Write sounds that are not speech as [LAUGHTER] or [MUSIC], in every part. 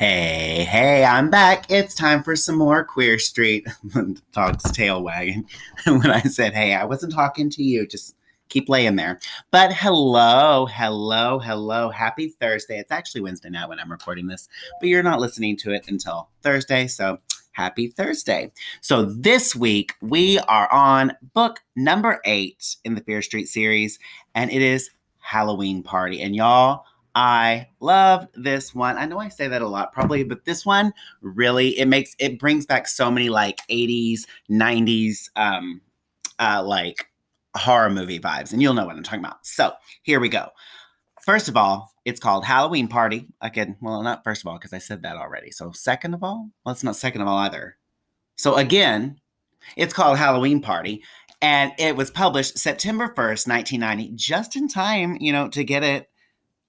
Hey, hey, I'm back. It's time for some more Queer Street. [LAUGHS] Dog's tail wagging. [LAUGHS] when I said, hey, I wasn't talking to you, just keep laying there. But hello, hello, hello. Happy Thursday. It's actually Wednesday now when I'm recording this, but you're not listening to it until Thursday. So happy Thursday. So this week we are on book number eight in the Fear Street series, and it is Halloween Party. And y'all, I love this one. I know I say that a lot probably, but this one really it makes it brings back so many like 80s, 90s um uh like horror movie vibes and you'll know what I'm talking about. So, here we go. First of all, it's called Halloween Party. I can well, not first of all because I said that already. So, second of all, well, it's not second of all either. So, again, it's called Halloween Party and it was published September 1st, 1990, just in time, you know, to get it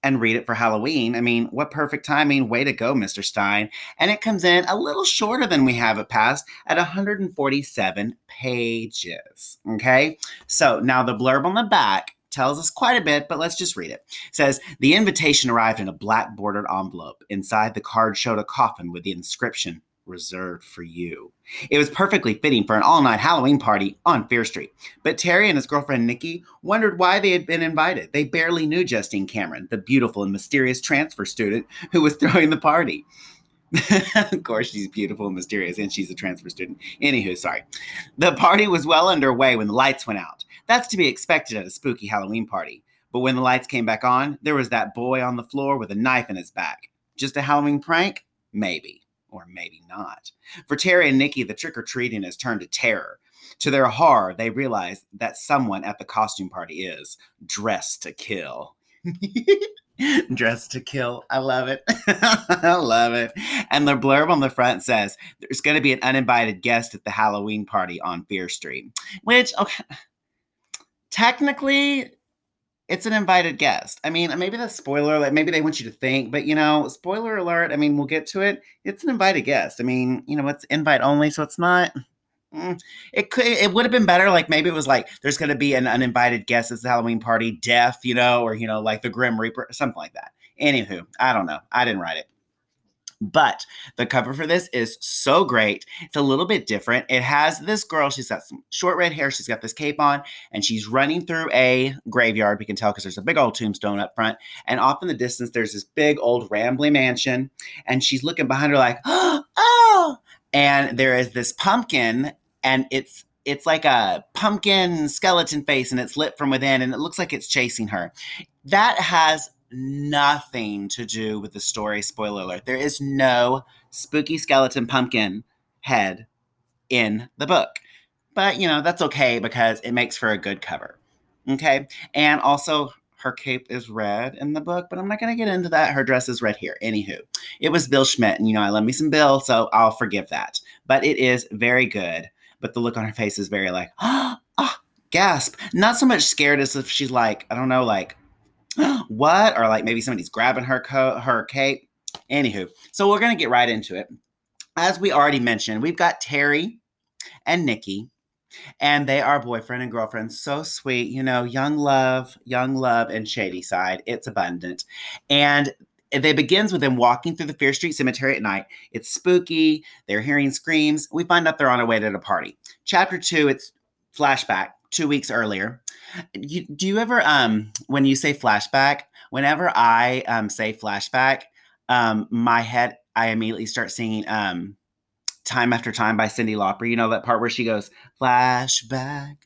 and read it for Halloween. I mean, what perfect timing. Way to go, Mr. Stine. And it comes in a little shorter than we have it past at 147 pages. Okay. So now the blurb on the back tells us quite a bit, but let's just read it. it. says the invitation arrived in a black bordered envelope. Inside the card showed a coffin with the inscription reserved for you. It was perfectly fitting for an all night Halloween party on Fear Street. But Terry and his girlfriend Nikki wondered why they had been invited. They barely knew Justine Cameron, the beautiful and mysterious transfer student who was [LAUGHS] throwing the party. [LAUGHS] of course, she's beautiful and mysterious, and she's a transfer student. Anywho, sorry. The party was well underway when the lights went out. That's to be expected at a spooky Halloween party. But when the lights came back on, there was that boy on the floor with a knife in his back. Just a Halloween prank? Maybe or maybe not. For Terry and Nikki, the trick or treating has turned to terror. To their horror, they realize that someone at the costume party is dressed to kill. [LAUGHS] dressed to kill. I love it. [LAUGHS] I love it. And the blurb on the front says there's going to be an uninvited guest at the Halloween party on Fear Street, which, okay, technically, it's an invited guest. I mean, maybe that's spoiler alert. Maybe they want you to think, but you know, spoiler alert. I mean, we'll get to it. It's an invited guest. I mean, you know, it's invite only, so it's not. Mm, it could. It would have been better. Like maybe it was like there's going to be an uninvited guest at the Halloween party, death, you know, or you know, like the Grim Reaper, something like that. Anywho, I don't know. I didn't write it. But the cover for this is so great. It's a little bit different. It has this girl, she's got some short red hair, she's got this cape on, and she's running through a graveyard. We can tell because there's a big old tombstone up front. And off in the distance, there's this big old rambling mansion, and she's looking behind her like, [GASPS] oh, and there is this pumpkin, and it's it's like a pumpkin skeleton face and it's lit from within and it looks like it's chasing her. That has nothing to do with the story. Spoiler alert. There is no spooky skeleton pumpkin head in the book. But, you know, that's okay because it makes for a good cover. Okay. And also, her cape is red in the book, but I'm not going to get into that. Her dress is red here. Anywho, it was Bill Schmidt, and you know, I love me some Bill, so I'll forgive that. But it is very good. But the look on her face is very like, oh, [GASPS] gasp. Not so much scared as if she's like, I don't know, like, [GASPS] what? Or like maybe somebody's grabbing her her cape. Anywho, so we're gonna get right into it. As we already mentioned, we've got Terry and Nikki, and they are boyfriend and girlfriend. So sweet, you know, young love, young love, and shady side. It's abundant, and it begins with them walking through the Fear Street Cemetery at night. It's spooky. They're hearing screams. We find out they're on a way to a party. Chapter two, it's flashback two weeks earlier. You, do you ever, um, when you say flashback, whenever I um, say flashback, um, my head, I immediately start singing um, Time After Time by Cyndi Lauper. You know that part where she goes, flashback,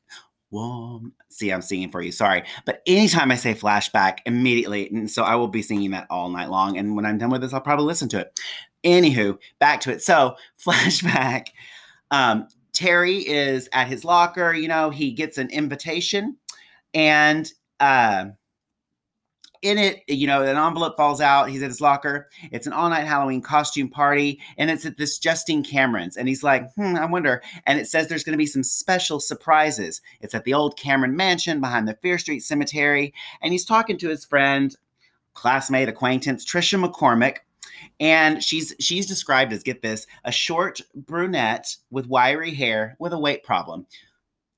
warm. See, I'm singing for you. Sorry. But anytime I say flashback, immediately, and so I will be singing that all night long. And when I'm done with this, I'll probably listen to it. Anywho, back to it. So, [LAUGHS] flashback. Um, Terry is at his locker. You know, he gets an invitation, and uh, in it, you know, an envelope falls out. He's at his locker. It's an all night Halloween costume party, and it's at this Justine Cameron's. And he's like, hmm, I wonder. And it says there's going to be some special surprises. It's at the old Cameron mansion behind the Fear Street Cemetery. And he's talking to his friend, classmate, acquaintance, Trisha McCormick and she's she's described as get this a short brunette with wiry hair with a weight problem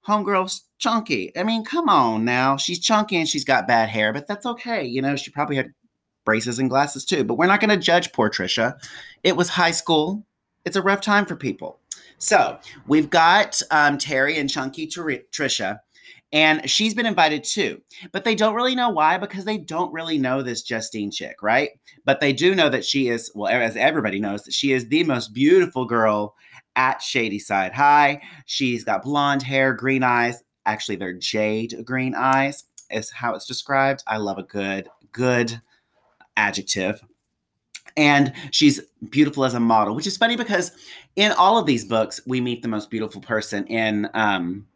homegirl's chunky i mean come on now she's chunky and she's got bad hair but that's okay you know she probably had braces and glasses too. But we're not going to judge poor Trisha. It was high school. It's a rough time for people. So we've got um, Terry and Chunky Trisha, and she's been invited too. But they don't really know why because they don't really know this Justine chick, right? But they do know that she is, well, as everybody knows, that she is the most beautiful girl at Shadyside High. She's got blonde hair, green eyes. Actually, they're jade green eyes, is how it's described. I love a good, good adjective. And she's beautiful as a model, which is funny because in all of these books, we meet the most beautiful person in um,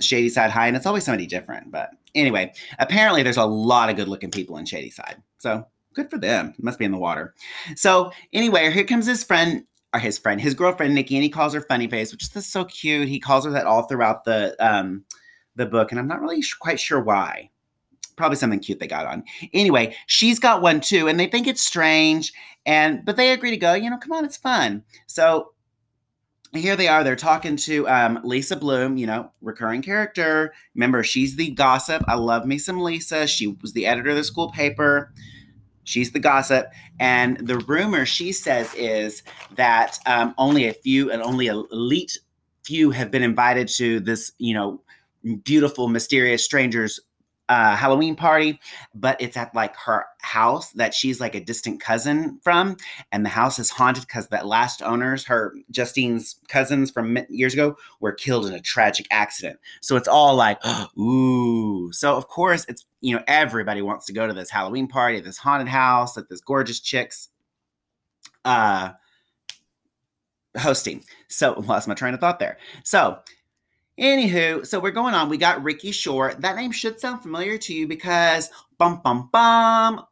Shadyside High, and it's always somebody different. But anyway, apparently there's a lot of good looking people in Shady Side. So good for them. Must be in the water. So anyway, here comes his friend, or his friend, his girlfriend Nikki, and he calls her Funny Face, which is just so cute. He calls her that all throughout the um, the book, and I'm not really quite sure why probably something cute they got on. Anyway, she's got one too, and they think it's strange, and but they agree to go. You know, come on, it's fun. So here they are. They're talking to um, Lisa Blume, you know, recurring character. Remember, she's the gossip. I love me some Lisa. She was the editor of the school paper. She's the gossip. And the rumor she says is that um, only a few and only elite few have been invited to this, you know, beautiful, mysterious strangers uh, Halloween party, but it's at like her house that she's like a distant cousin from, and the house is haunted because that last owners, her Justine's cousins from years ago, were killed in a tragic accident. So it's all like, [GASPS] ooh. So of course, it's you know everybody wants to go to this Halloween party, this haunted house, at this gorgeous chicks. Uh, hosting. So [LAUGHS] lost my train of thought there. So Anywho, so we're going on. We got Ricky Schorr. That name should sound familiar to you because bum bum bum.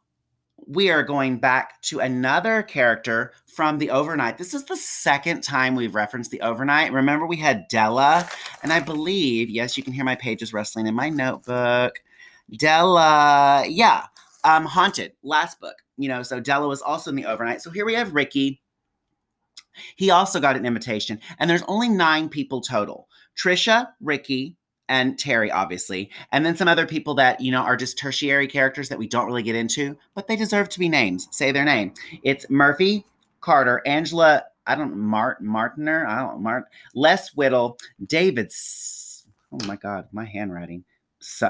We are going back to another character from the overnight. This is the second time we've referenced the overnight. Remember, we had Della, and I believe, yes, you can hear my pages rustling in my notebook. Della, yeah, um, Haunted, last book. You know, so Della was also in the overnight. So here we have Ricky. He also got an invitation, and there's only nine people total. Trisha, Ricky, and Terry, obviously, and then some other people that, you know, are just tertiary characters that we don't really get into, but they deserve to be names. Say their name. It's Murphy, Carter, Angela, I don't Mart Martiner, I don't Mart, Les Whittle, David, oh my God, my handwriting, Su-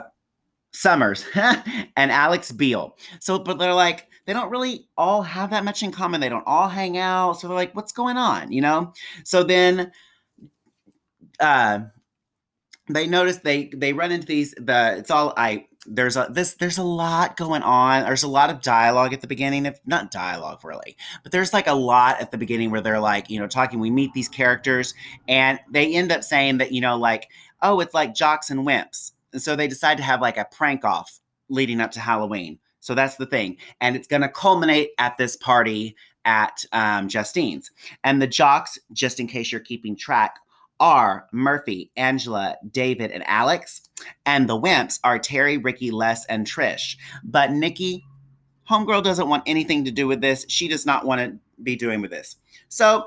Summers, [LAUGHS] and Alex Beal. So, but they're like, they don't really all have that much in common. They don't all hang out. So they're like, what's going on? You know? So then uh, they notice they they run into these the it's all I there's a this there's a lot going on. There's a lot of dialogue at the beginning of not dialogue really, but there's like a lot at the beginning where they're like, you know, talking, we meet these characters and they end up saying that, you know, like, oh, it's like jocks and wimps. And so they decide to have like a prank off leading up to Halloween. So that's the thing. And it's to culminate at this party at um, Justine's. And the jocks, just in case you're keeping track, are Murphy, Angela, David, and Alex. And the Wimps are Terry, Ricky, Les, and Trish. But Nikki, Homegirl doesn't want anything to do with this. She does not want to be doing with this. So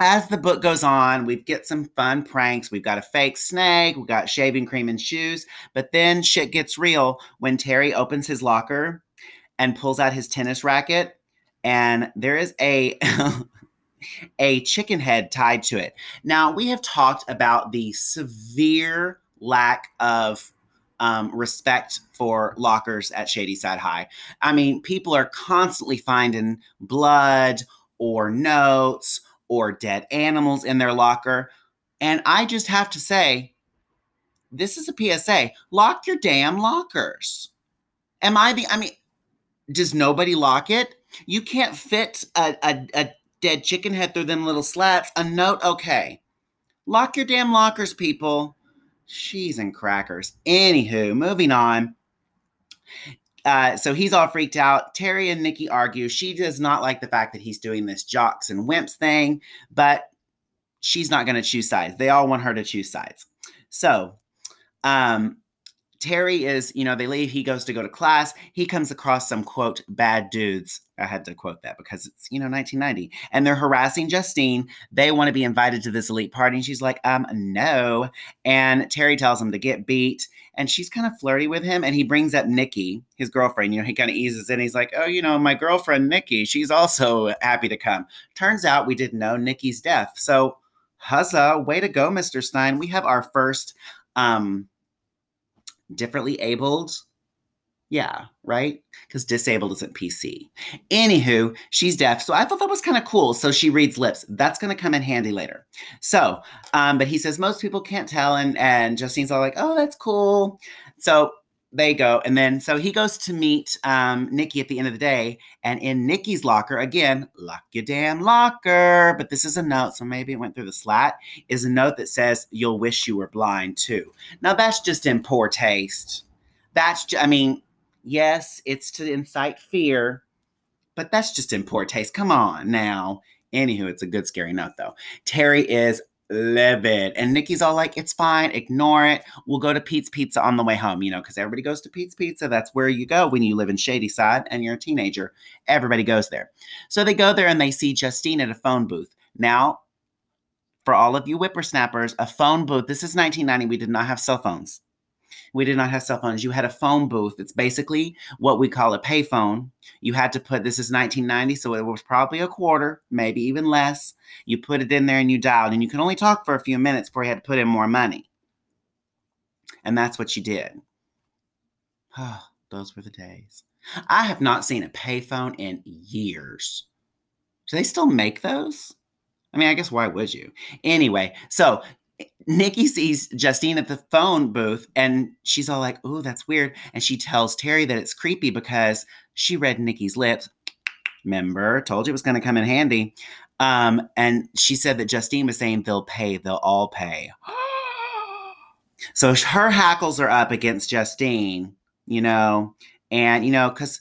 as the book goes on, we get some fun pranks. We've got a fake snake, we got shaving cream and shoes, but then shit gets real when Terry opens his locker and pulls out his tennis racket and there is a [LAUGHS] a chicken head tied to it. Now, we have talked about the severe lack of um, respect for lockers at Shady Side High. I mean, people are constantly finding blood or notes or dead animals in their locker. And I just have to say, this is a PSA lock your damn lockers. Am I the, I mean, does nobody lock it? You can't fit a, a, a dead chicken head through them little slats. A note, okay. Lock your damn lockers, people. Cheese and crackers. Anywho, moving on. Uh, so he's all freaked out. Terry and Nikki argue. She does not like the fact that he's doing this jocks and wimps thing, but she's not going to choose sides. They all want her to choose sides. So, um, Terry is, you know, they leave. He goes to go to class. He comes across some quote bad dudes. I had to quote that because it's, you know, 1990. And they're harassing Justine. They want to be invited to this elite party. And she's like, um, no. And Terry tells him to get beat. And she's kind of flirty with him. And he brings up Nikki, his girlfriend. You know, he kind of eases in. He's like, oh, you know, my girlfriend, Nikki, she's also happy to come. Turns out we didn't know Nikki's death. So, huzzah, way to go, Mr. Stine. We have our first um differently abled. Yeah, right? Because disabled isn't PC. Anywho, she's deaf. So I thought that was kind of cool. So she reads lips. That's going to come in handy later. So, um, but he says most people can't tell. And, and Justine's all like, oh, that's cool. So they go. And then so he goes to meet um, Nikki at the end of the day. And in Nikki's locker, again, lock your damn locker. But this is a note, so maybe it went through the slat, is a note that says, You'll wish you were blind too. Now that's just in poor taste. That's, just, I mean, yes, it's to incite fear, but that's just in poor taste. Come on now. Anywho, it's a good scary note though. Terry is livid. And Nikki's all like, it's fine, ignore it. We'll go to Pete's Pizza on the way home, you know, because everybody goes to Pete's Pizza. That's where you go when you live in Shadyside and you're a teenager. Everybody goes there. So they go there and they see Justine at a phone booth. Now, for all of you whippersnappers, a phone booth, this is 1990. We did not have cell phones. We did not have cell phones. You had a phone booth. It's basically what we call a payphone. You had to put this is 1990, so it was probably a quarter, maybe even less. You put it in there and you dialed, and you could only talk for a few minutes before you had to put in more money. And that's what you did. Oh, [SIGHS] those were the days. I have not seen a payphone in years. Do they still make those? I mean, I guess why would you? Anyway, so Nikki sees Justine at the phone booth and she's all like, Oh, that's weird. And she tells Terry that it's creepy because she read Nikki's lips. Remember, told you it was going to come in handy. Um, and she said that Justine was saying they'll pay, they'll all pay. [GASPS] so her hackles are up against Justine, you know, and, you know, because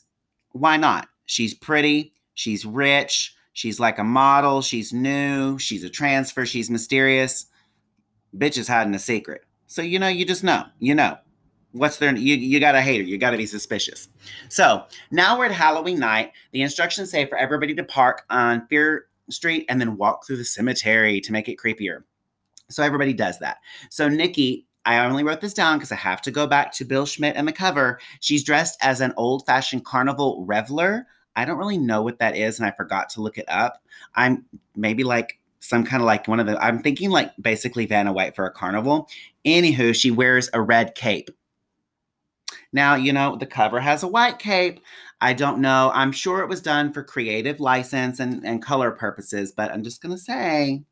why not? She's pretty, she's rich, she's like a model, she's new, she's a transfer, she's mysterious bitch is hiding a secret. So you know, you just know, you know. What's there? You, you gotta hate her. You gotta be suspicious. So now we're at Halloween night. The instructions say for everybody to park on Fear Street and then walk through the cemetery to make it creepier. So everybody does that. So Nikki, I only wrote this down because I have to go back to Bill Schmidt and the cover. She's dressed as an old fashioned carnival reveler. I don't really know what that is, and I forgot to look it up. I'm maybe like some kind of like one of the I'm thinking like basically Vanna White for a carnival. Anywho, she wears a red cape. Now, you know, the cover has a white cape. I don't know. I'm sure it was done for creative license and, and color purposes, but I'm just gonna say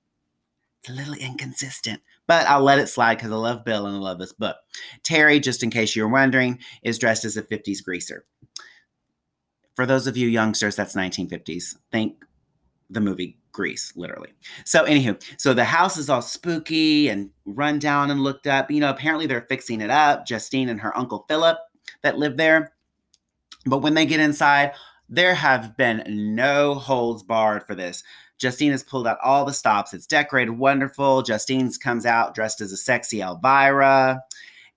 it's a little inconsistent. But I'll let it slide because I love Bill and I love this book. Terry, just in case you're wondering, is dressed as a 50s greaser. For those of you youngsters, that's 1950s. Think the movie Grease, literally. So, anywho, so the house is all spooky and run down and looked up. You know, apparently they're fixing it up, Justine and her uncle Philip that live there. But when they get inside, there have been no holds barred for this. Justine has pulled out all the stops. It's decorated wonderful. Justine's comes out dressed as a sexy Elvira.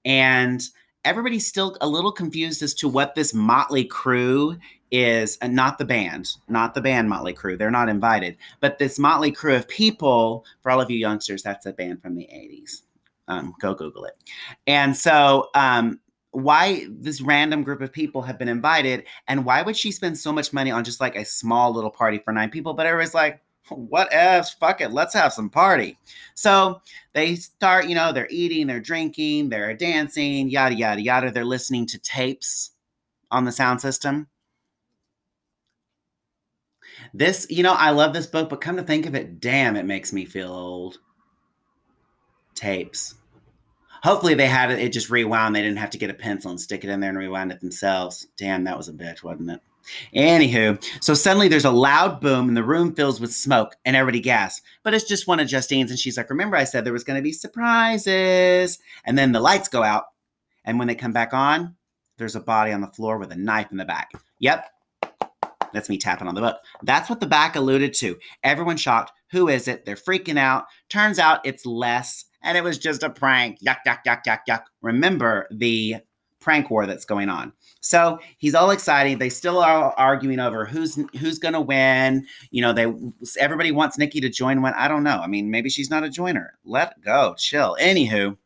And everybody's still a little confused as to what this motley crew is uh, not the band, not the band Motley Crue. They're not invited, but this Motley Crew of people. For all of you youngsters, that's a band from the '80s. Um, go Google it. And so, um, why this random group of people have been invited, and why would she spend so much money on just like a small little party for nine people? But everybody's like, what else? Fuck it, let's have some party. So they start, you know, they're eating, they're drinking, they're dancing, yada yada yada. They're listening to tapes on the sound system this, you know, I love this book, but come to think of it, damn, it makes me feel old. Tapes. Hopefully they had it, it just rewound. They didn't have to get a pencil and stick it in there and rewind it themselves. Damn, that was a bitch, wasn't it? Anywho, so suddenly there's a loud boom and the room fills with smoke and everybody gasps. But it's just one of Justine's, and she's like, Remember, I said there was going to be surprises. And then the lights go out. And when they come back on, there's a body on the floor with a knife in the back. Yep, that's me tapping on the book. That's what the back alluded to. Everyone shocked. Who is it? They're freaking out. Turns out it's Les, and it was just a prank. Yuck, yuck, yuck, yuck, yuck. Remember the prank war that's going on. So he's all excited. They still are arguing over who's who's going to win. You know, they everybody wants Nikki to join one. I don't know. I mean, maybe she's not a joiner. Let go, chill. Anywho,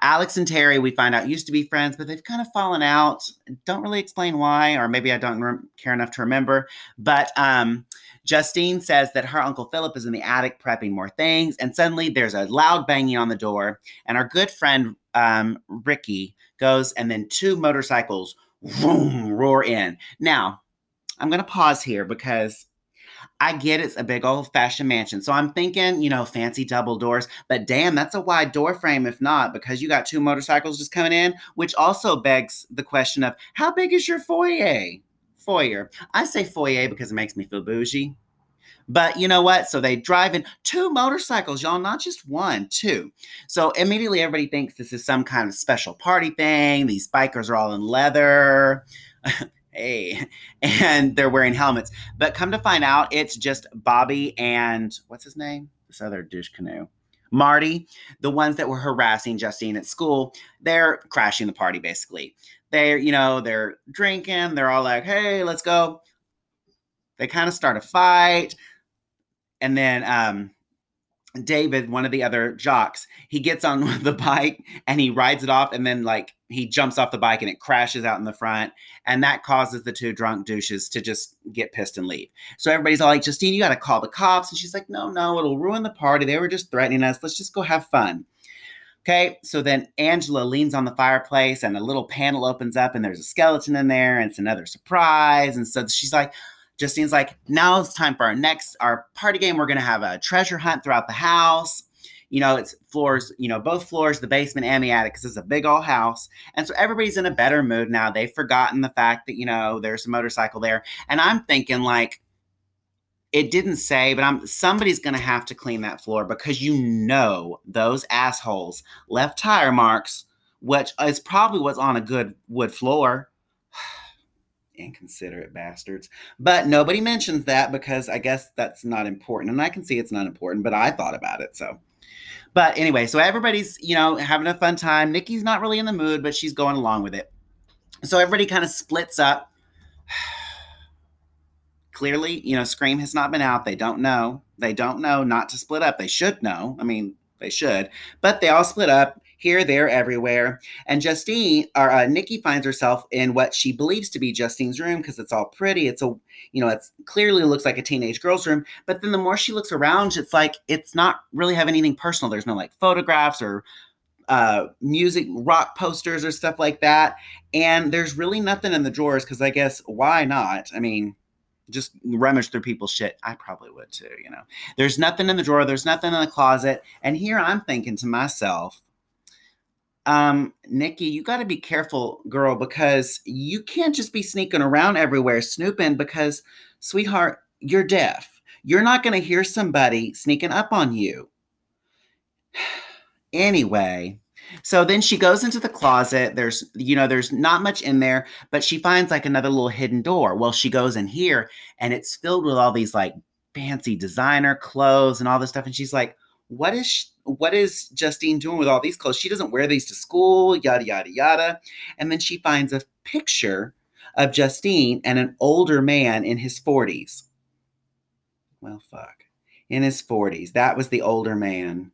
Alex and Terry, we find out used to be friends, but they've kind of fallen out. Don't really explain why, or maybe I don't re- care enough to remember. But um, Justine says that her Uncle Philip is in the attic prepping more things, and suddenly there's a loud banging on the door, and our good friend um, Ricky goes, and then two motorcycles vroom, roar in. Now, I'm going to pause here because I get it's a big old fashioned mansion. So I'm thinking, you know, fancy double doors, but damn, that's a wide door frame if not, because you got two motorcycles just coming in, which also begs the question of how big is your foyer? Foyer. I say foyer because it makes me feel bougie. But you know what? So they drive in two motorcycles, y'all, not just one, two. So immediately everybody thinks this is some kind of special party thing. These bikers are all in leather. [LAUGHS] hey, [LAUGHS] and they're wearing helmets. But come to find out, it's just Bobby and what's his name? This other douche canoe. Marty, the ones that were harassing Justine at school, they're crashing the party basically. They're, you know, they're drinking, they're all like, hey, let's go. They kind of start a fight. And then um David, one of the other jocks, he gets on [LAUGHS] the bike and he rides it off, and then like he jumps off the bike and it crashes out in the front, and that causes the two drunk douches to just get pissed and leave. So everybody's all like, "Justine, you got to call the cops," and she's like, "No, no, it'll ruin the party. They were just threatening us. Let's just go have fun." Okay, so then Angela leans on the fireplace, and a little panel opens up, and there's a skeleton in there, and it's another surprise. And so she's like, Justine's like, now it's time for our next our party game. We're gonna have a treasure hunt throughout the house. You know, it's floors, you know, both floors, the basement and the attic, because it's a big old house. And so everybody's in a better mood now. They've forgotten the fact that, you know, there's a motorcycle there. And I'm thinking like it didn't say, but I'm somebody's gonna have to clean that floor because you know those assholes left tire marks, which is probably what's on a good wood floor inconsiderate bastards. But nobody mentions that because I guess that's not important. And I can see it's not important, but I thought about it. So, but anyway, so everybody's, you know, having a fun time. Nikki's not really in the mood, but she's going along with it. So everybody kind of splits up. [SIGHS] Clearly, you know, Scream has not been out. They don't know. They don't know not to split up. They should know. I mean, they should. But they all split up here, there, everywhere. And Justine, or uh, Nikki, finds herself in what she believes to be Justine's room because it's all pretty. It's a, you know, it's clearly looks like a teenage girl's room. But then the more she looks around, it's like it's not really have anything personal. There's no like photographs or uh, music, rock posters or stuff like that. And there's really nothing in the drawers because I guess why not? I mean, just rummage through people's shit. I probably would too, you know. There's nothing in the drawer, there's nothing in the closet. And here I'm thinking to myself, um, Nikki, you got to be careful, girl, because you can't just be sneaking around everywhere snooping because, sweetheart, you're deaf. You're not going to hear somebody sneaking up on you. [SIGHS] anyway, so then she goes into the closet. There's, you know, there's not much in there, but she finds like another little hidden door. Well, she goes in here and it's filled with all these like fancy designer clothes and all this stuff. And she's like, what is she, what is Justine doing with all these clothes? She doesn't wear these to school, yada yada yada. And then she finds a picture of Justine and an older man in his 40s. Well, fuck. In his 40s. That was the older man.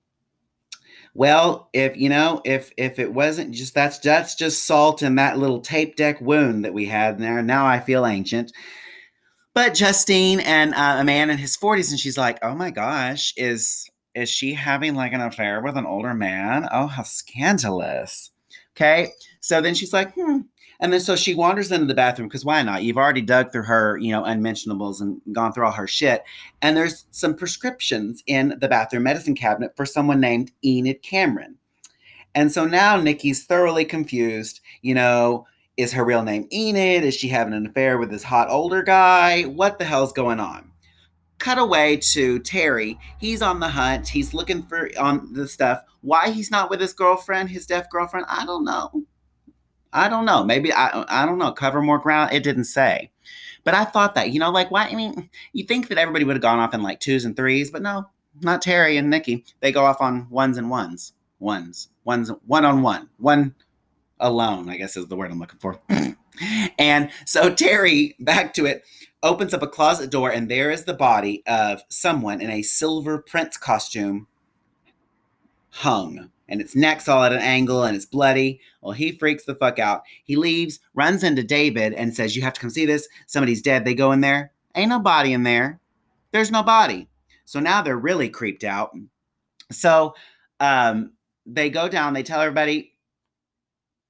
Well, if you know, if if it wasn't just that's that's just salt in that little tape deck wound that we had there. Now I feel ancient. But Justine and uh, a man in his 40s, and she's like, "Oh my gosh, is is she having like an affair with an older man? Oh, how scandalous. Okay. So then she's like, hmm. And then so she wanders into the bathroom because why not? You've already dug through her, you know, unmentionables and gone through all her shit. And there's some prescriptions in the bathroom medicine cabinet for someone named Enid Cameron. And so now Nikki's thoroughly confused. You know, is her real name Enid? Is she having an affair with this hot older guy? What the hell's going on? Cut away to Terry. He's on the hunt. He's looking for on the stuff. Why he's not with his girlfriend, his deaf girlfriend, I don't know. I don't know. Maybe I I don't know. Cover more ground. It didn't say. But I thought that, you know, like why I mean, you think that everybody would have gone off in like twos and threes, but no, not Terry and Nikki. They go off on ones and ones. Ones. Ones one on one. One alone, I guess is the word I'm looking for. [CLEARS THROAT] and so Terry, back to it, opens up a closet door, and there is the body of someone in a silver prince costume hung. And its neck's all at an angle and it's bloody. Well, he freaks the fuck out. He leaves, runs into David, and says, You have to come see this. Somebody's dead. They go in there. Ain't no body in there. There's no body. So now they're really creeped out. So um, they go down, they tell everybody,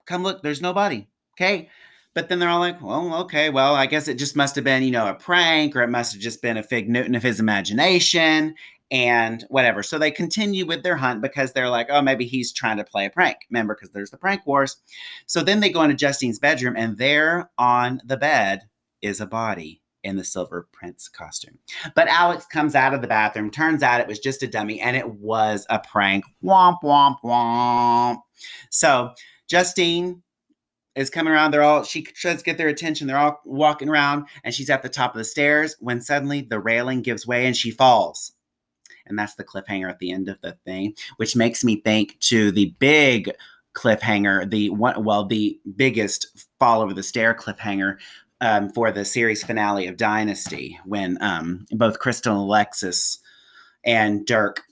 Come look, there's no body. Okay. But then they're all like, well, okay, well, I guess it just must have been, you know, a prank or it must have just been a fig Newton of his imagination and whatever. So they continue with their hunt because they're like, oh, maybe he's trying to play a prank. Remember, because there's the prank wars. So then they go into Justine's bedroom and there on the bed is a body in the silver prince costume. But Alex comes out of the bathroom. Turns out it was just a dummy and it was a prank. Womp, womp, womp. So Justine is coming around. They're all, she tries to get their attention. They're all walking around and she's at the top of the stairs when suddenly the railing gives way and she falls. And that's the cliffhanger at the end of the thing, which makes me think to the big cliffhanger, the one, well, the biggest fall over the stair cliffhanger um, for the series finale of Dynasty when um, both Krystle and Alexis and Dirk,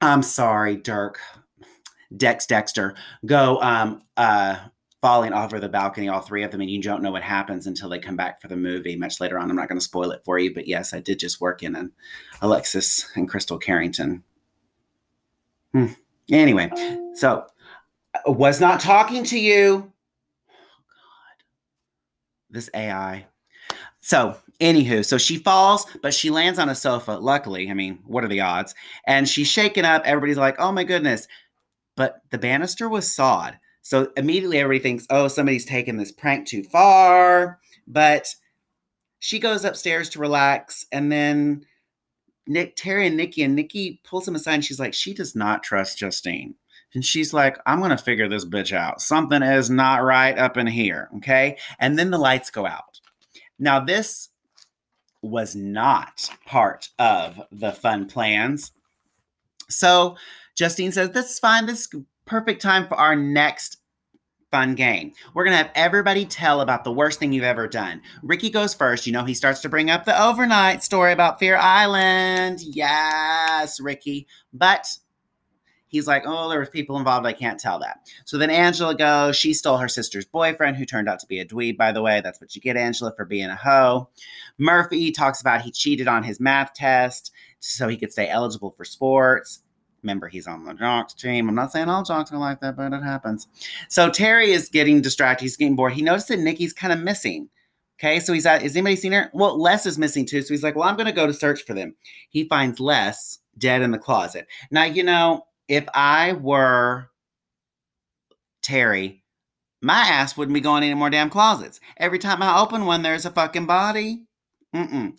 I'm sorry, Dirk, Dex Dexter, go um, uh, falling off of the balcony, all three of them, and you don't know what happens until they come back for the movie much later on. I'm not going to spoil it for you, but yes, I did just work in an Alexis and Krystle Carrington. Hmm. Anyway, so I was not talking to you. Oh God, this AI. So, anywho, so she falls, but she lands on a sofa. Luckily, I mean, what are the odds? And she's shaken up. Everybody's like, "Oh my goodness!" But the banister was sawed. So immediately everybody thinks, oh, somebody's taken this prank too far. But she goes upstairs to relax. And then Nick, Terry and Nikki, and Nikki pulls him aside and she's like, she does not trust Justine. And she's like, I'm going to figure this bitch out. Something is not right up in here. Okay. And then the lights go out. Now, this was not part of the fun plans. So Justine says, This is fine. This is perfect time for our next fun game. We're going to have everybody tell about the worst thing you've ever done. Ricky goes first. You know, he starts to bring up the overnight story about Fear Island. Yes, Ricky. But he's like, oh, there was people involved. I can't tell that. So then Angela goes. She stole her sister's boyfriend, who turned out to be a dweeb, by the way. That's what you get, Angela, for being a hoe. Murphy talks about he cheated on his math test so he could stay eligible for sports. Remember, he's on the Jocks team. I'm not saying all Jocks are like that, but it happens. So Terry is getting distracted. He's getting bored. He noticed that Nikki's kind of missing. Okay, so he's at, is anybody seen her? Well, Les is missing too. So he's like, well, I'm going to go to search for them. He finds Les dead in the closet. Now, you know, if I were Terry, my ass wouldn't be going any more damn closets. Every time I open one, there's a fucking body. Mm-mm.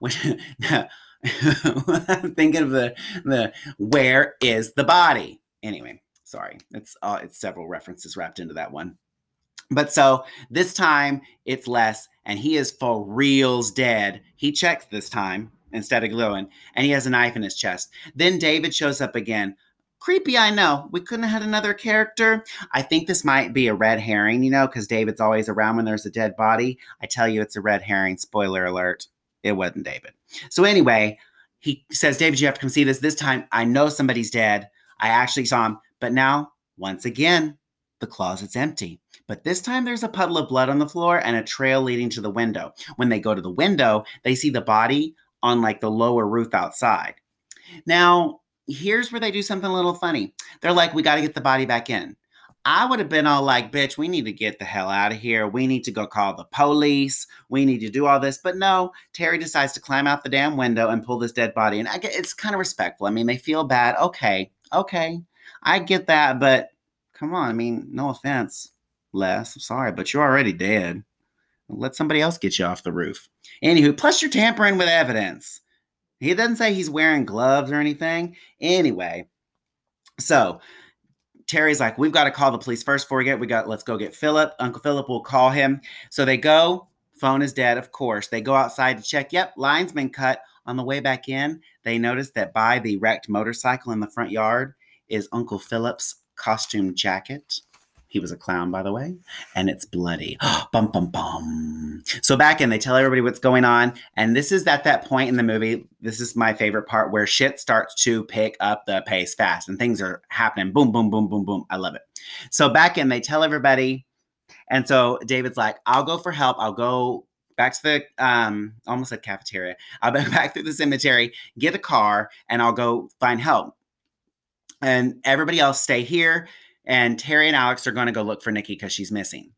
[LAUGHS] [LAUGHS] I'm thinking of the the where is the body? Anyway, sorry. It's uh, it's several references wrapped into that one. But so this time it's less, and he is for reals dead. He checks this time instead of gluing, and he has a knife in his chest. Then David shows up again. Creepy, I know. We couldn't have had another character. I think this might be a red herring, you know, because David's always around when there's a dead body. I tell you, it's a red herring. Spoiler alert. It wasn't David. So anyway, he says, David, you have to come see this. This time, I know somebody's dead. I actually saw him. But now, once again, the closet's empty. But this time, there's a puddle of blood on the floor and a trail leading to the window. When they go to the window, they see the body on like the lower roof outside. Now, here's where they do something a little funny. They're like, we got to get the body back in. I would have been all like, bitch, we need to get the hell out of here. We need to go call the police. We need to do all this. But no, Terry decides to climb out the damn window and pull this dead body. And I get it's kind of respectful. I mean, they feel bad. Okay, okay. I get that, but come on. I mean, no offense, Les. I'm sorry, but you're already dead. Let somebody else get you off the roof. Anywho, plus you're tampering with evidence. He doesn't say he's wearing gloves or anything. Anyway, so Terry's like, we've got to call the police first before we get. We got let's go get Philip. Uncle Philip will call him. So they go. Phone is dead, of course. They go outside to check. Yep, line's been cut. On the way back in, they notice that by the wrecked motorcycle in the front yard is Uncle Philip's costume jacket. He was a clown, by the way, and it's bloody. [GASPS] bum bum bum. So back in, they tell everybody what's going on, and this is at that point in the movie. This is my favorite part where shit starts to pick up the pace fast, and things are happening. Boom, boom, boom, boom, boom. I love it. So back in, they tell everybody, and so David's like, "I'll go for help. I'll go." Back to the um, almost said cafeteria. [LAUGHS] I'll be back through the cemetery, get a car, and I'll go find help. And everybody else stay here and Terry and Alex are going to go look for Nikki because she's missing.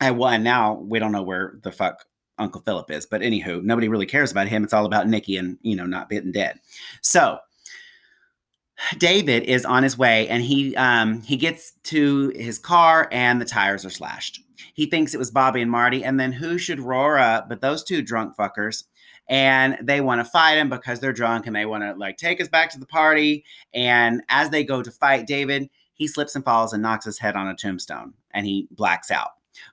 And well, and now we don't know where the fuck Uncle Philip is, but anywho, nobody really cares about him. It's all about Nikki and you know not being dead. So David is on his way, and he um, he gets to his car, and the tires are slashed. He thinks it was Bobby and Marty, and then who should roar up but those two drunk fuckers? and they want to fight him because they're drunk and they want to like take us back to the party. And as they go to fight David, he slips and falls and knocks his head on a tombstone and he blacks out.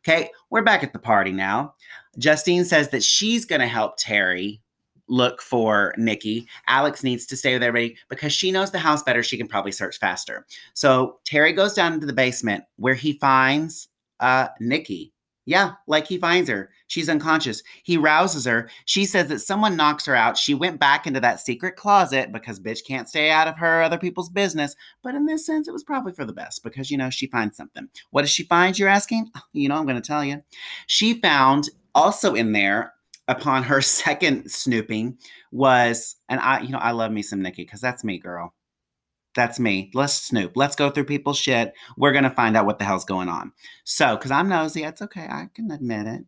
Okay, we're back at the party now. Justine says that she's going to help Terry look for Nikki. Alex needs to stay with everybody because she knows the house better. She can probably search faster. So Terry goes down into the basement where he finds uh, Nikki yeah, like he finds her. She's unconscious. He rouses her. She says that someone knocks her out. She went back into that secret closet because bitch can't stay out of her other people's business. But in this sense, it was probably for the best because, you know, she finds something. What does she find, you're asking? Oh, you know, I'm going to tell you. She found also in there upon her [LAUGHS] second snooping was, and I, you know, I love me some Nikki because that's me, girl. That's me. Let's snoop. Let's go through people's shit. We're going to find out what the hell's going on. So, because I'm nosy, it's okay. I can admit it.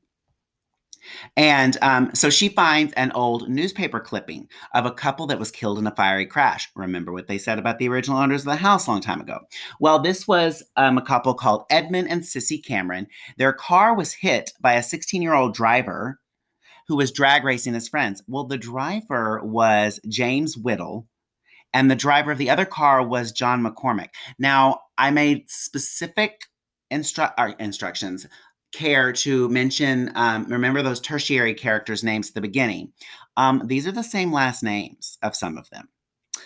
And um, so she finds an old newspaper clipping of a couple that was killed in a fiery crash. Remember what they said about the original owners of the house a long time ago? Well, this was um, a couple called Edmund and Sissy Cameron. Their car was hit by a 16 year old driver who was drag racing his friends. Well, the driver was James Whittle, and the driver of the other car was John McCormick. Now, I made specific instru- uh, instructions care to mention um, remember those tertiary characters names at the beginning. Um, these are the same last names of some of them.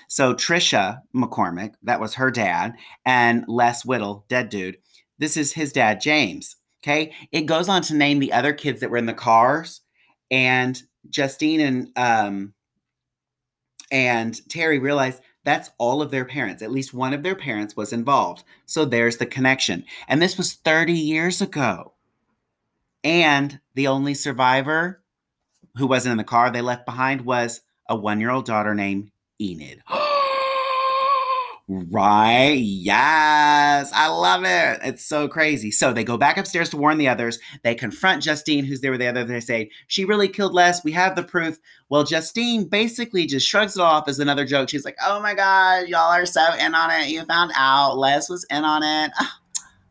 So trisha mccormick that was her dad and les whittle dead dude. This is his dad james okay? It goes on to name the other kids that were in the cars and justine and um, and Terry realized that's all of their parents. At least one of their parents was involved. So there's the connection. And this was 30 years ago. And the only survivor who wasn't in the car they left behind was a one year old daughter named Enid. [GASPS] [GASPS] Right. Yes. I love it. It's so crazy. So they go back upstairs to warn the others. They confront Justine, who's there with the other. They say, She really killed Les. We have the proof. Well, Justine basically just shrugs it off as another joke. She's like, Oh my God, y'all are so in on it. You found out Les was in on it. [SIGHS]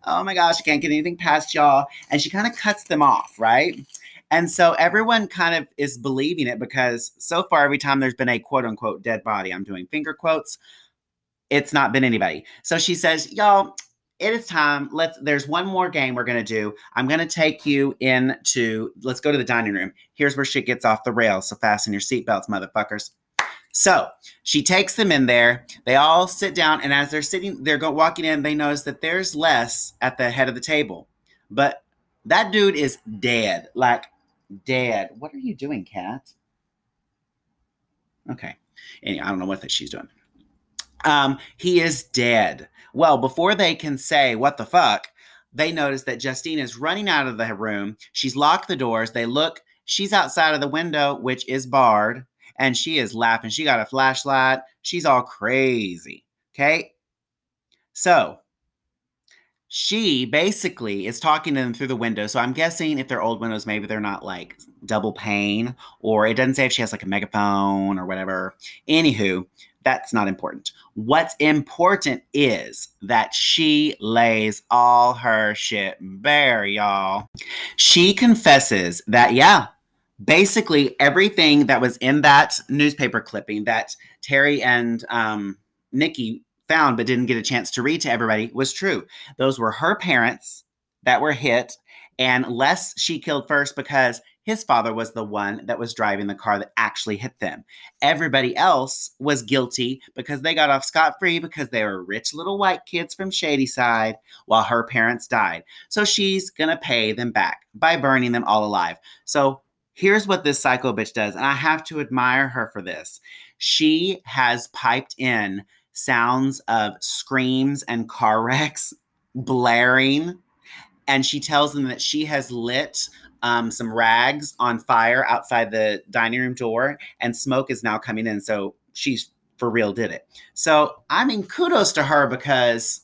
Oh my gosh, I can't get anything past y'all. And she kind of cuts them off, right? And so everyone kind of is believing it because so far, every time there's been a quote unquote dead body, I'm doing finger quotes it's not been anybody. So she says, Y'all, it is time. Let's there's one more game we're gonna do. I'm gonna take you into let's go to the dining room. Here's where shit gets off the rails. So fasten your seatbelts, motherfuckers. So she takes them in there. They all sit down, and as they're sitting, they're go, walking in. They notice that there's Les at the head of the table, but that dude is dead, like dead. What are you doing, cat? Okay. Anyway, I don't know what that she's doing. Um, he is dead. Well, before they can say, what the fuck, they notice that Justine is running out of the room. She's locked the doors. They look, she's outside of the window, which is barred, and she is laughing. She got a flashlight. She's all crazy. Okay. So she basically is talking to them through the window. So I'm guessing if they're old windows, maybe they're not like double pane, or it doesn't say if she has like a megaphone or whatever. Anywho, that's not important. What's important is that she lays all her shit bare, y'all. She confesses that, yeah, basically everything that was in that newspaper clipping that Terry and um, Nikki found but didn't get a chance to read to everybody was true. Those were her parents that were hit, and Les she killed first because his father was the one that was driving the car that actually hit them. Everybody else was guilty because they got off scot free because they were rich little white kids from Shadyside while her parents died. So she's going to pay them back by burning them all alive. So here's what this psycho bitch does. And I have to admire her for this. She has piped in sounds of screams and car wrecks [LAUGHS] blaring. And she tells them that she has lit um, some rags on fire outside the dining room door, and smoke is now coming in. So she's for real did it. So I mean, kudos to her because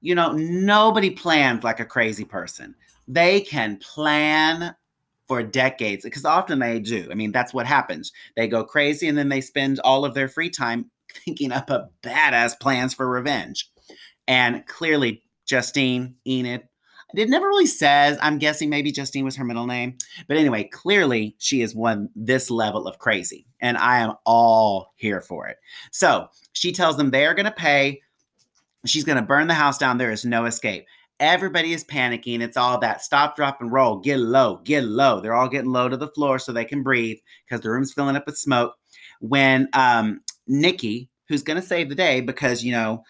you know nobody plans like a crazy person. They can plan for decades because often they do. I mean, that's what happens. They go crazy and then they spend all of their free time [LAUGHS] thinking up a badass plans for revenge. And clearly, Justine, Enid, it never really says. I'm guessing maybe Justine was her middle name. But anyway, clearly she is one this level of crazy. And I am all here for it. So she tells them they are going to pay. She's going to burn the house down. There is no escape. Everybody is panicking. It's all that stop, drop, and roll. Get low, get low. They're all getting low to the floor so they can breathe because the room's filling up with smoke. When um, Nikki, who's going to save the day because, you know,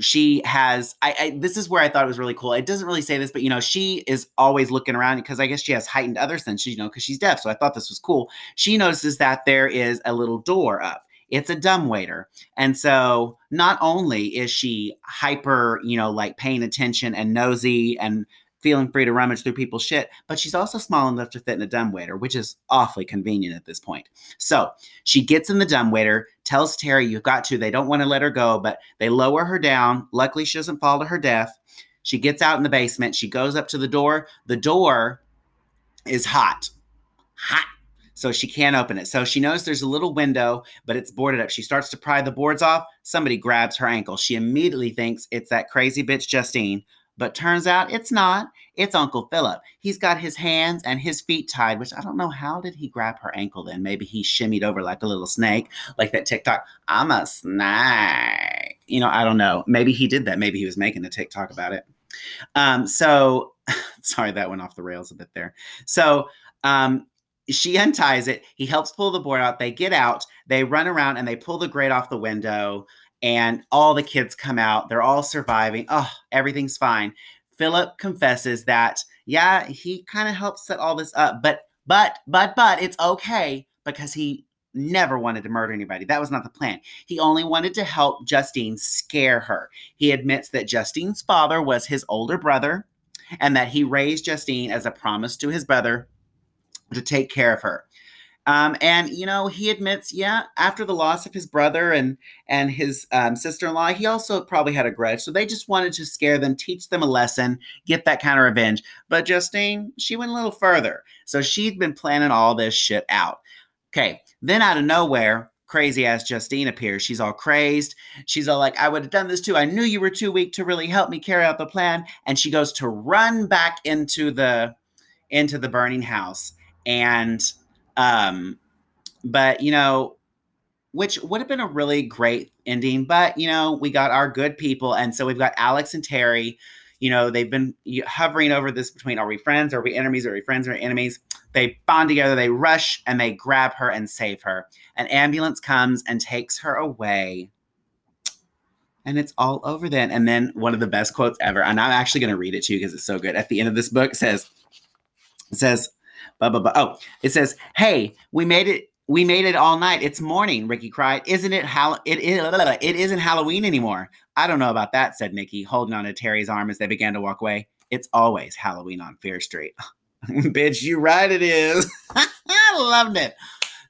she has I, I, this is where i thought it was really cool. It doesn't really say this but you know she is always looking around because i guess she has heightened other senses you know because she's deaf so i thought this was cool. She notices that there is a little door up. It's a dumb waiter. And so not only is she hyper you know like paying attention and nosy and feeling free to rummage through people's shit, but she's also small enough to fit in a dumbwaiter, which is awfully convenient at this point. So she gets in the dumbwaiter, tells Terry, You've got to. They don't want to let her go, but they lower her down. Luckily, she doesn't fall to her death. She gets out in the basement. She goes up to the door. The door is hot. Hot. So she can't open it. So she knows there's a little window, but it's boarded up. She starts to pry the boards off. Somebody grabs her ankle. She immediately thinks it's that crazy bitch Justine but turns out it's not. It's Uncle Philip. He's got his hands and his feet tied, which I don't know how did he grab her ankle then. Maybe he shimmied over like a little snake, like that TikTok. I'm a snake. You know, I don't know. Maybe he did that. Maybe he was making a TikTok about it. Um, so [LAUGHS] sorry, that went off the rails a bit there. So um, she unties it. He helps pull the board out. They get out. They run around and they pull the grate off the window and all the kids come out. They're all surviving. Oh, everything's fine. Philip confesses that, yeah, he kind of helped set all this up, but, but, but, but it's okay because he never wanted to murder anybody. That was not the plan. He only wanted to help Justine scare her. He admits that Justine's father was his older brother and that he raised Justine as a promise to his brother to take care of her. Um, and you know, he admits, yeah, after the loss of his brother and and his um, sister-in-law, he also probably had a grudge. So they just wanted to scare them, teach them a lesson, get that kind of revenge. But Justine, she went a little further. So she'd been planning all this shit out. Okay, then out of nowhere, crazy ass Justine appears. She's all crazed. She's all like, I would have done this too. I knew you were too weak to really help me carry out the plan. And she goes to run back into the into the burning house. And um, but you know, which would have been a really great ending. But you know, we got our good people, and so we've got Alex and Terry. You know, they've been hovering over this between are we friends, are we enemies, are we friends, or enemies? They bond together, they rush and they grab her and save her. An ambulance comes and takes her away. And it's all over then. And then one of the best quotes ever, and I'm actually going to read it to you because it's so good. At the end of this book, says, says, Blah, blah, blah. Oh, it says, "Hey, we made it. We made it all night. It's morning." Ricky cried. "Isn't it Hall- it, it, it isn't Halloween anymore." I don't know about that," said Nikki, holding on to Terry's arm as they began to walk away. It's always Halloween on Fear Street. [LAUGHS] Bitch, you right it is. I [LAUGHS] loved it.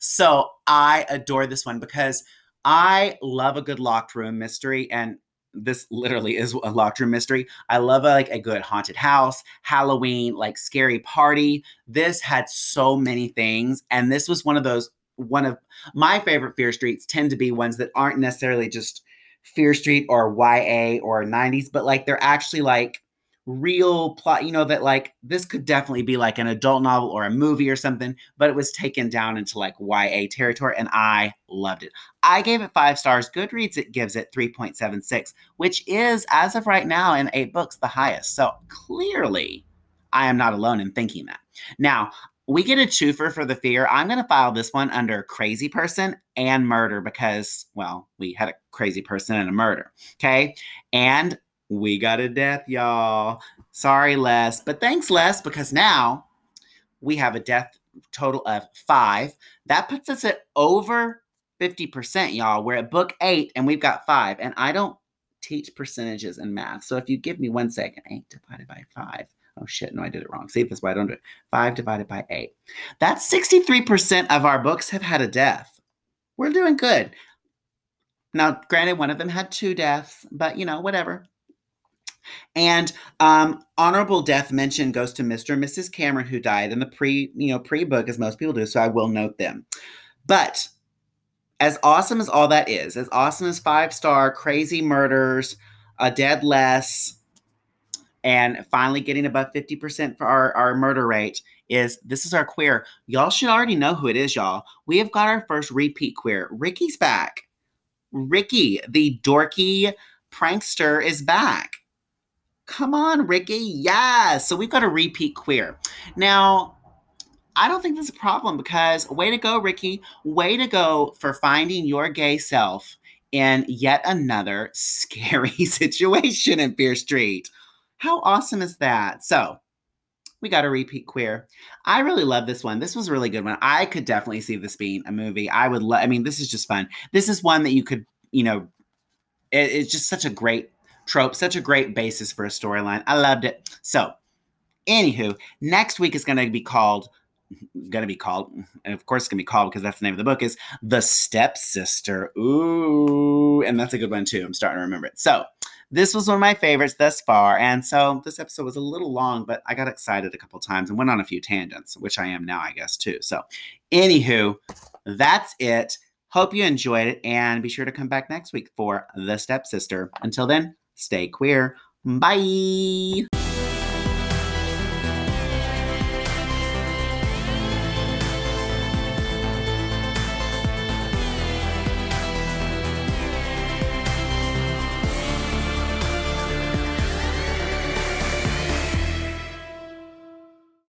So I adore this one because I love a good locked room mystery. And this literally is a locked room mystery. I love a, like a good haunted house, Halloween, like scary party. This had so many things, and this was one of those. One of my favorite Fear Streets tend to be ones that aren't necessarily just Fear Street or YA or 90s, but like they're actually like real plot, you know, that like this could definitely be like an adult novel or a movie or something, but it was taken down into like YA territory and I loved it. I gave it five stars. Goodreads it gives it 3.76, which is, as of right now, in eight books, the highest. So clearly, I am not alone in thinking that. Now, we get a twofer for the fear. I'm going to file this one under crazy person and murder because, well, we had a crazy person and a murder. Okay. And we got a death, y'all. Sorry, Les, but thanks, Les, because now we have a death total of five. That puts us at over 50%, y'all. We're at book eight and we've got five. And I don't teach percentages in math. So if you give me one second, eight divided by five. Oh shit, no, I did it wrong. See, that's why I don't do it. Five divided by eight. That's 63% of our books have had a death. We're doing good. Now, granted, one of them had two deaths, but you know, whatever. And um, honorable death mention goes to Mr. and Mrs. Cameron, who died in the pre, you know, pre-book, as most people do. So I will note them. But as awesome as all that is, as awesome as five star crazy murders, a dead Les, and finally getting above 50% for our, our murder rate is this is our queer. Y'all should already know who it is, y'all. We have got our first repeat queer. Ricky's back. Ricky, the dorky prankster, is back. Come on, Ricky. Yes. So we've got a repeat queer. Now, I don't think that's a problem because way to go, Ricky. Way to go for finding your gay self in yet another [LAUGHS] scary [LAUGHS] situation in Fear Street. How awesome is that? So, we got a repeat queer. I really love this one. This was a really good one. I could definitely see this being a movie. I would love, I mean, this is just fun. This is one that you could, you know, it, it's just such a great trope, such a great basis for a storyline. I loved it. So, anywho, next week is going to be called going to be called, and of course it's going to be called because that's the name of the book, is The Stepsister. Ooh, and that's a good one too. I'm starting to remember it. So, this was one of my favorites thus far. And so this episode was a little long, but I got excited a couple times and went on a few tangents, which I am now, I guess, too. So, anywho, that's it. Hope you enjoyed it and be sure to come back next week for The Stepsister. Until then, stay queer. Bye.